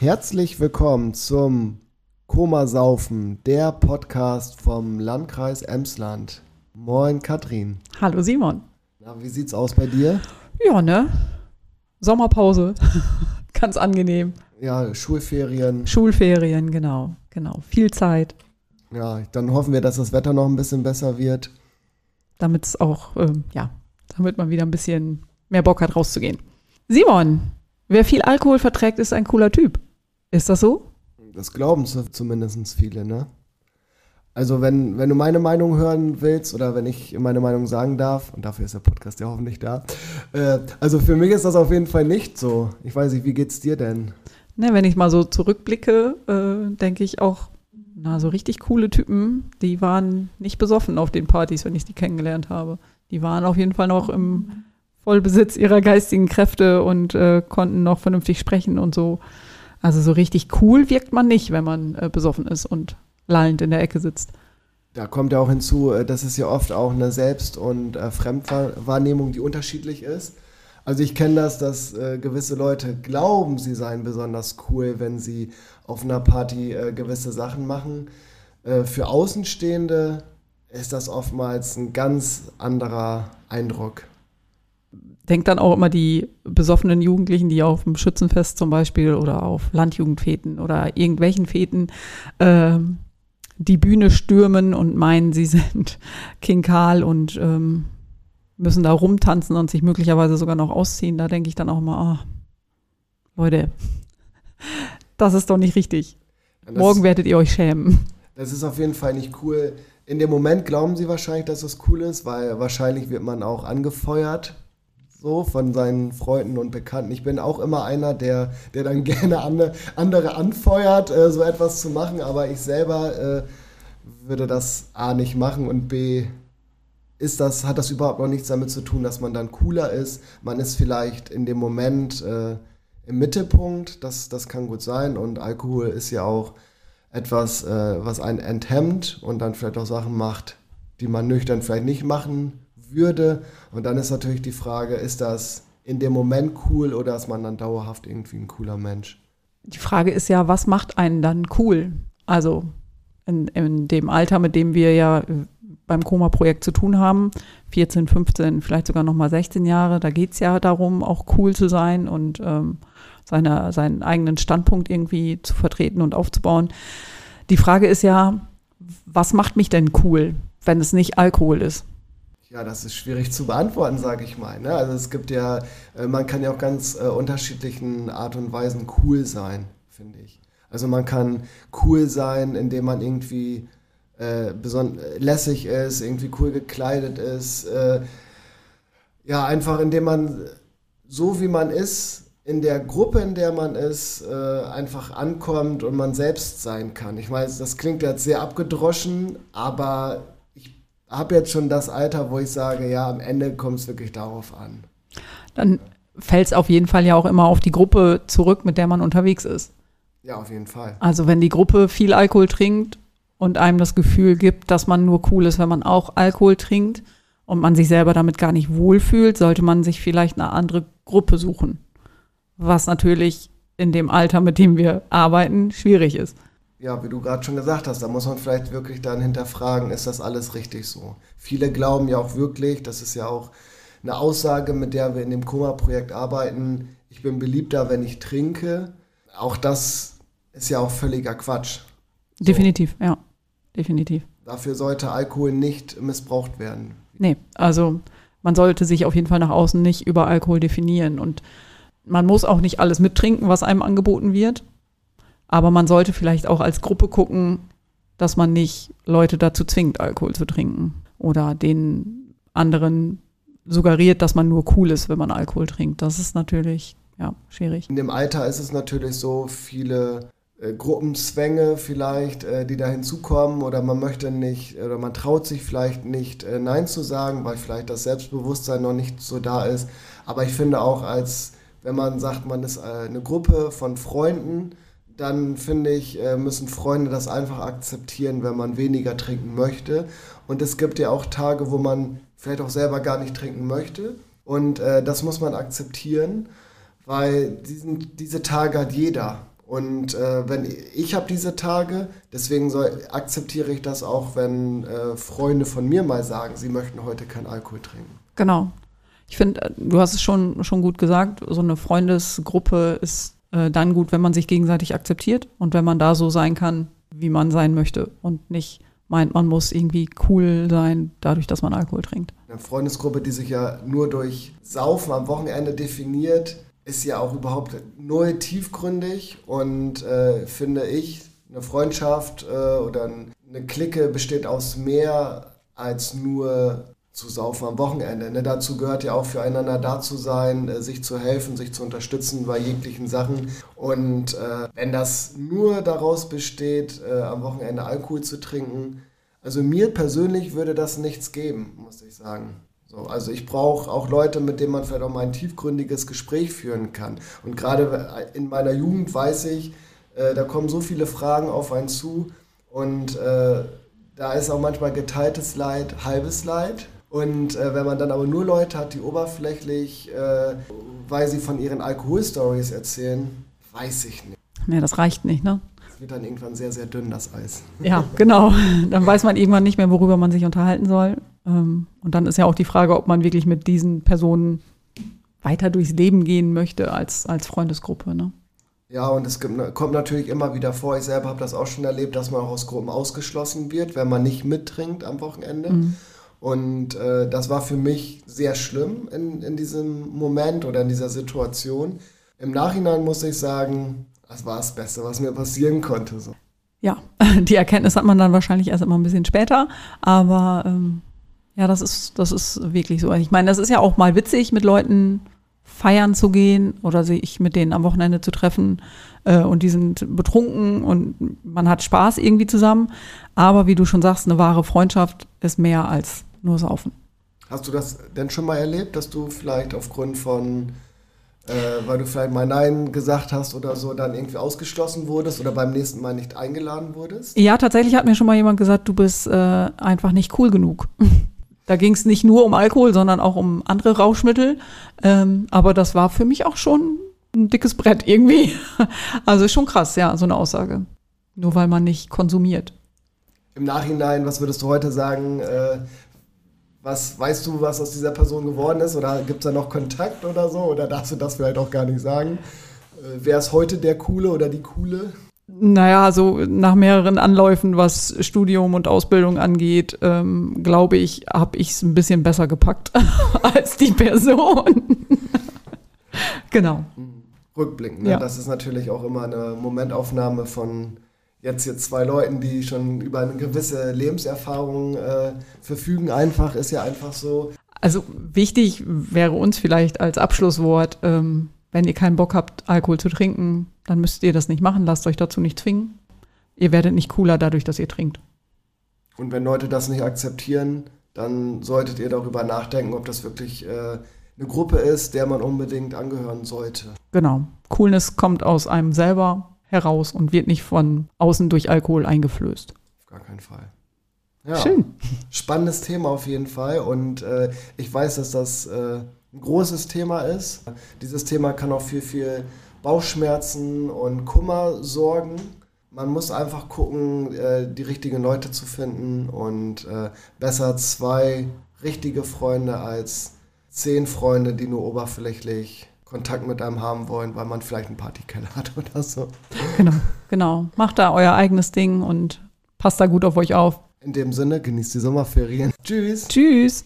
Herzlich willkommen zum Komasaufen, der Podcast vom Landkreis Emsland. Moin Katrin. Hallo Simon. Na, wie sieht's aus bei dir? Ja, ne? Sommerpause. Ganz angenehm. Ja, Schulferien. Schulferien, genau, genau. Viel Zeit. Ja, dann hoffen wir, dass das Wetter noch ein bisschen besser wird. Damit es auch, ähm, ja, damit man wieder ein bisschen mehr Bock hat, rauszugehen. Simon, wer viel Alkohol verträgt, ist ein cooler Typ. Ist das so? Das glauben zumindest viele, ne? Also wenn, wenn du meine Meinung hören willst oder wenn ich meine Meinung sagen darf, und dafür ist der Podcast ja hoffentlich da, äh, also für mich ist das auf jeden Fall nicht so. Ich weiß nicht, wie geht's dir denn? Ne, wenn ich mal so zurückblicke, äh, denke ich auch, na, so richtig coole Typen, die waren nicht besoffen auf den Partys, wenn ich die kennengelernt habe. Die waren auf jeden Fall noch im Vollbesitz ihrer geistigen Kräfte und äh, konnten noch vernünftig sprechen und so. Also so richtig cool wirkt man nicht, wenn man äh, besoffen ist und lallend in der Ecke sitzt. Da kommt ja auch hinzu, äh, dass es ja oft auch eine Selbst- und äh, Fremdwahrnehmung, die unterschiedlich ist. Also ich kenne das, dass äh, gewisse Leute glauben, sie seien besonders cool, wenn sie auf einer Party äh, gewisse Sachen machen. Äh, für Außenstehende ist das oftmals ein ganz anderer Eindruck. Denkt dann auch immer die besoffenen Jugendlichen, die auf dem Schützenfest zum Beispiel oder auf Landjugendfeten oder irgendwelchen Feten ähm, die Bühne stürmen und meinen, sie sind King Karl und ähm, müssen da rumtanzen und sich möglicherweise sogar noch ausziehen. Da denke ich dann auch mal, oh, Leute, das ist doch nicht richtig. Das, Morgen werdet ihr euch schämen. Das ist auf jeden Fall nicht cool. In dem Moment glauben sie wahrscheinlich, dass es cool ist, weil wahrscheinlich wird man auch angefeuert so von seinen Freunden und Bekannten. Ich bin auch immer einer, der, der dann gerne andere, anfeuert, äh, so etwas zu machen, aber ich selber äh, würde das A nicht machen und B ist das, hat das überhaupt noch nichts damit zu tun, dass man dann cooler ist. Man ist vielleicht in dem Moment äh, im Mittelpunkt, das, das kann gut sein und Alkohol ist ja auch etwas, äh, was einen enthemmt und dann vielleicht auch Sachen macht, die man nüchtern vielleicht nicht machen würde. Und dann ist natürlich die Frage, ist das in dem Moment cool oder ist man dann dauerhaft irgendwie ein cooler Mensch? Die Frage ist ja, was macht einen dann cool? Also in, in dem Alter, mit dem wir ja beim Koma-Projekt zu tun haben, 14, 15, vielleicht sogar nochmal 16 Jahre, da geht es ja darum, auch cool zu sein und ähm, seine, seinen eigenen Standpunkt irgendwie zu vertreten und aufzubauen. Die Frage ist ja, was macht mich denn cool, wenn es nicht Alkohol ist? Ja, das ist schwierig zu beantworten, sage ich mal. Ne? Also es gibt ja, äh, man kann ja auch ganz äh, unterschiedlichen Art und Weisen cool sein, finde ich. Also man kann cool sein, indem man irgendwie äh, lässig ist, irgendwie cool gekleidet ist. Äh, ja, einfach indem man so wie man ist, in der Gruppe, in der man ist, äh, einfach ankommt und man selbst sein kann. Ich weiß, das klingt jetzt sehr abgedroschen, aber habe jetzt schon das Alter, wo ich sage, ja, am Ende kommt es wirklich darauf an. Dann fällt es auf jeden Fall ja auch immer auf die Gruppe zurück, mit der man unterwegs ist. Ja, auf jeden Fall. Also wenn die Gruppe viel Alkohol trinkt und einem das Gefühl gibt, dass man nur cool ist, wenn man auch Alkohol trinkt und man sich selber damit gar nicht wohlfühlt, sollte man sich vielleicht eine andere Gruppe suchen. Was natürlich in dem Alter, mit dem wir arbeiten, schwierig ist ja, wie du gerade schon gesagt hast, da muss man vielleicht wirklich dann hinterfragen, ist das alles richtig so? Viele glauben ja auch wirklich, das ist ja auch eine Aussage, mit der wir in dem Koma-Projekt arbeiten, ich bin beliebter, wenn ich trinke. Auch das ist ja auch völliger Quatsch. So. Definitiv, ja, definitiv. Dafür sollte Alkohol nicht missbraucht werden. Nee, also man sollte sich auf jeden Fall nach außen nicht über Alkohol definieren und man muss auch nicht alles mittrinken, was einem angeboten wird. Aber man sollte vielleicht auch als Gruppe gucken, dass man nicht Leute dazu zwingt, Alkohol zu trinken. Oder den anderen suggeriert, dass man nur cool ist, wenn man Alkohol trinkt. Das ist natürlich, ja, schwierig. In dem Alter ist es natürlich so viele äh, Gruppenzwänge vielleicht, äh, die da hinzukommen oder man möchte nicht oder man traut sich vielleicht nicht äh, Nein zu sagen, weil vielleicht das Selbstbewusstsein noch nicht so da ist. Aber ich finde auch als, wenn man sagt, man ist äh, eine Gruppe von Freunden, dann finde ich, äh, müssen Freunde das einfach akzeptieren, wenn man weniger trinken möchte. Und es gibt ja auch Tage, wo man vielleicht auch selber gar nicht trinken möchte. Und äh, das muss man akzeptieren, weil diesen, diese Tage hat jeder. Und äh, wenn ich habe diese Tage, deswegen soll, akzeptiere ich das auch, wenn äh, Freunde von mir mal sagen, sie möchten heute keinen Alkohol trinken. Genau. Ich finde, äh, du hast es schon, schon gut gesagt, so eine Freundesgruppe ist äh, dann gut, wenn man sich gegenseitig akzeptiert und wenn man da so sein kann, wie man sein möchte und nicht meint, man muss irgendwie cool sein, dadurch, dass man Alkohol trinkt. Eine Freundesgruppe, die sich ja nur durch Saufen am Wochenende definiert, ist ja auch überhaupt null tiefgründig und äh, finde ich, eine Freundschaft äh, oder eine Clique besteht aus mehr als nur zu saufen am Wochenende. Ne? Dazu gehört ja auch füreinander da zu sein, äh, sich zu helfen, sich zu unterstützen bei jeglichen Sachen. Und äh, wenn das nur daraus besteht, äh, am Wochenende Alkohol zu trinken, also mir persönlich würde das nichts geben, muss ich sagen. So, also ich brauche auch Leute, mit denen man vielleicht auch mal ein tiefgründiges Gespräch führen kann. Und gerade in meiner Jugend weiß ich, äh, da kommen so viele Fragen auf einen zu und äh, da ist auch manchmal geteiltes Leid, halbes Leid. Und äh, wenn man dann aber nur Leute hat, die oberflächlich, äh, weil sie von ihren Alkoholstories erzählen, weiß ich nicht. Nee, das reicht nicht, ne? Es wird dann irgendwann sehr, sehr dünn, das Eis. Ja, genau. Dann weiß man irgendwann nicht mehr, worüber man sich unterhalten soll. Ähm, und dann ist ja auch die Frage, ob man wirklich mit diesen Personen weiter durchs Leben gehen möchte als, als Freundesgruppe. Ne? Ja, und es gibt, kommt natürlich immer wieder vor, ich selber habe das auch schon erlebt, dass man auch aus Gruppen ausgeschlossen wird, wenn man nicht mittrinkt am Wochenende. Mhm. Und äh, das war für mich sehr schlimm in, in diesem Moment oder in dieser Situation. Im Nachhinein muss ich sagen, das war das Beste, was mir passieren konnte. So. Ja, die Erkenntnis hat man dann wahrscheinlich erst immer ein bisschen später, aber ähm, ja, das ist, das ist wirklich so. Ich meine, das ist ja auch mal witzig, mit Leuten feiern zu gehen oder sich mit denen am Wochenende zu treffen äh, und die sind betrunken und man hat Spaß irgendwie zusammen. Aber wie du schon sagst, eine wahre Freundschaft ist mehr als nur Saufen. Hast du das denn schon mal erlebt, dass du vielleicht aufgrund von, äh, weil du vielleicht mal Nein gesagt hast oder so, dann irgendwie ausgeschlossen wurdest oder beim nächsten Mal nicht eingeladen wurdest? Ja, tatsächlich hat mir schon mal jemand gesagt, du bist äh, einfach nicht cool genug. Da ging es nicht nur um Alkohol, sondern auch um andere Rauschmittel. Ähm, aber das war für mich auch schon ein dickes Brett irgendwie. Also schon krass, ja, so eine Aussage. Nur weil man nicht konsumiert. Im Nachhinein, was würdest du heute sagen? Äh, was weißt du, was aus dieser Person geworden ist? Oder gibt es da noch Kontakt oder so? Oder darfst du das vielleicht auch gar nicht sagen? Äh, wer ist heute der Coole oder die Coole? Naja, so nach mehreren Anläufen, was Studium und Ausbildung angeht, ähm, glaube ich, habe ich es ein bisschen besser gepackt als die Person. genau. Rückblickend, ne? ja. das ist natürlich auch immer eine Momentaufnahme von jetzt jetzt zwei Leuten, die schon über eine gewisse Lebenserfahrung äh, verfügen. Einfach ist ja einfach so. Also wichtig wäre uns vielleicht als Abschlusswort, ähm, wenn ihr keinen Bock habt, Alkohol zu trinken, dann müsst ihr das nicht machen. Lasst euch dazu nicht zwingen. Ihr werdet nicht cooler dadurch, dass ihr trinkt. Und wenn Leute das nicht akzeptieren, dann solltet ihr darüber nachdenken, ob das wirklich äh, eine Gruppe ist, der man unbedingt angehören sollte. Genau. Coolness kommt aus einem selber heraus und wird nicht von außen durch Alkohol eingeflößt. Auf gar keinen Fall. Ja, Schön. Spannendes Thema auf jeden Fall. Und äh, ich weiß, dass das äh, ein großes Thema ist. Dieses Thema kann auch für viel Bauchschmerzen und Kummer sorgen. Man muss einfach gucken, äh, die richtigen Leute zu finden und äh, besser zwei richtige Freunde als zehn Freunde, die nur oberflächlich Kontakt mit einem haben wollen, weil man vielleicht einen Partykeller hat oder so. Genau, genau. Macht da euer eigenes Ding und passt da gut auf euch auf. In dem Sinne, genießt die Sommerferien. Tschüss. Tschüss.